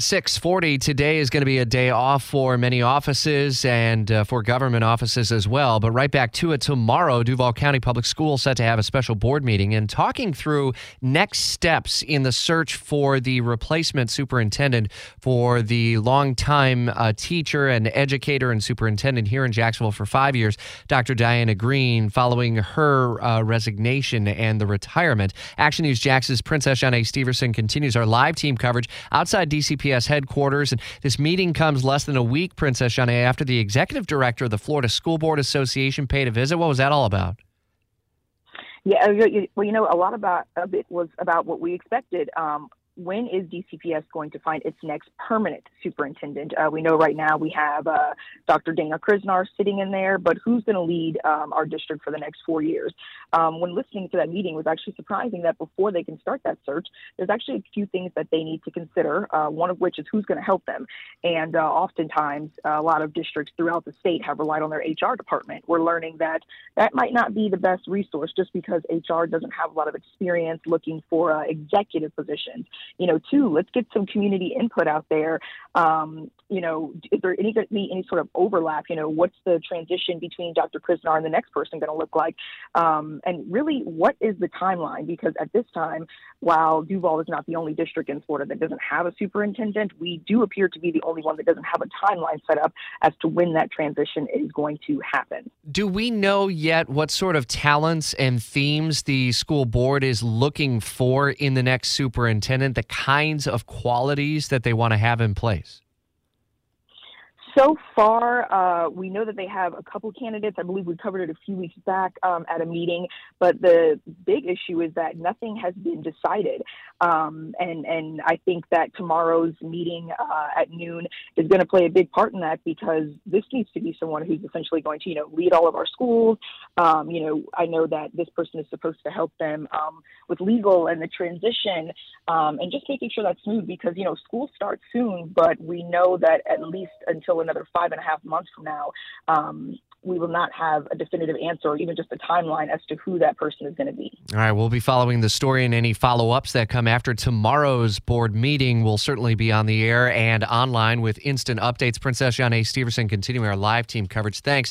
640 today is going to be a day off for many offices and uh, for government offices as well. But right back to it tomorrow, Duval County Public Schools set to have a special board meeting and talking through next steps in the search for the replacement superintendent for the longtime uh, teacher and educator and superintendent here in Jacksonville for five years, Dr. Diana Greene, following her uh, resignation and the retirement. Action News Jax's Princess Jhane Stepherson continues our live team coverage outside DCP Headquarters. And this meeting comes less than a week, Princess Jhane, after the executive director of the Florida School Board Association paid a visit. What was that all about? Yeah, well, you know, a lot about of it was about what we expected. Um, when is DCPS going to find its next permanent superintendent? Uh, we know right now we have uh, Dr. Dana Kriznar sitting in there, but who's going to lead um, our district for the next four years? Um, when listening to that meeting, it was actually surprising that before they can start that search, there's actually a few things that they need to consider. Uh, one of which is who's going to help them, and uh, oftentimes a lot of districts throughout the state have relied on their HR department. We're learning that that might not be the best resource just because HR doesn't have a lot of experience looking for uh, executive positions you know, two, let's get some community input out there. Um, you know, is there any any sort of overlap? You know, what's the transition between Dr. Kriznar and the next person going to look like? Um, and really, what is the timeline? Because at this time, while Duval is not the only district in Florida that doesn't have a superintendent, we do appear to be the only one that doesn't have a timeline set up as to when that transition is going to happen. Do we know yet what sort of talents and themes the school board is looking for in the next superintendent? The kinds of qualities that they want to have in place? So far, uh, we know that they have a couple candidates. I believe we covered it a few weeks back um, at a meeting. But the big issue is that nothing has been decided. Um, and and I think that tomorrow's meeting uh, at noon is going to play a big part in that because this needs to be someone who's essentially going to you know lead all of our schools. Um, you know, I know that this person is supposed to help them um, with legal and the transition um, and just making sure that's smooth because you know school starts soon, but we know that at least until another five and a half months from now, um, we will not have a definitive answer or even just a timeline as to who that person is going to be. All right, we'll be following the story and any follow ups that come after tomorrow's board meeting. will certainly be on the air and online with instant updates. Princess Jhane Stepherson continuing our live team coverage. Thanks.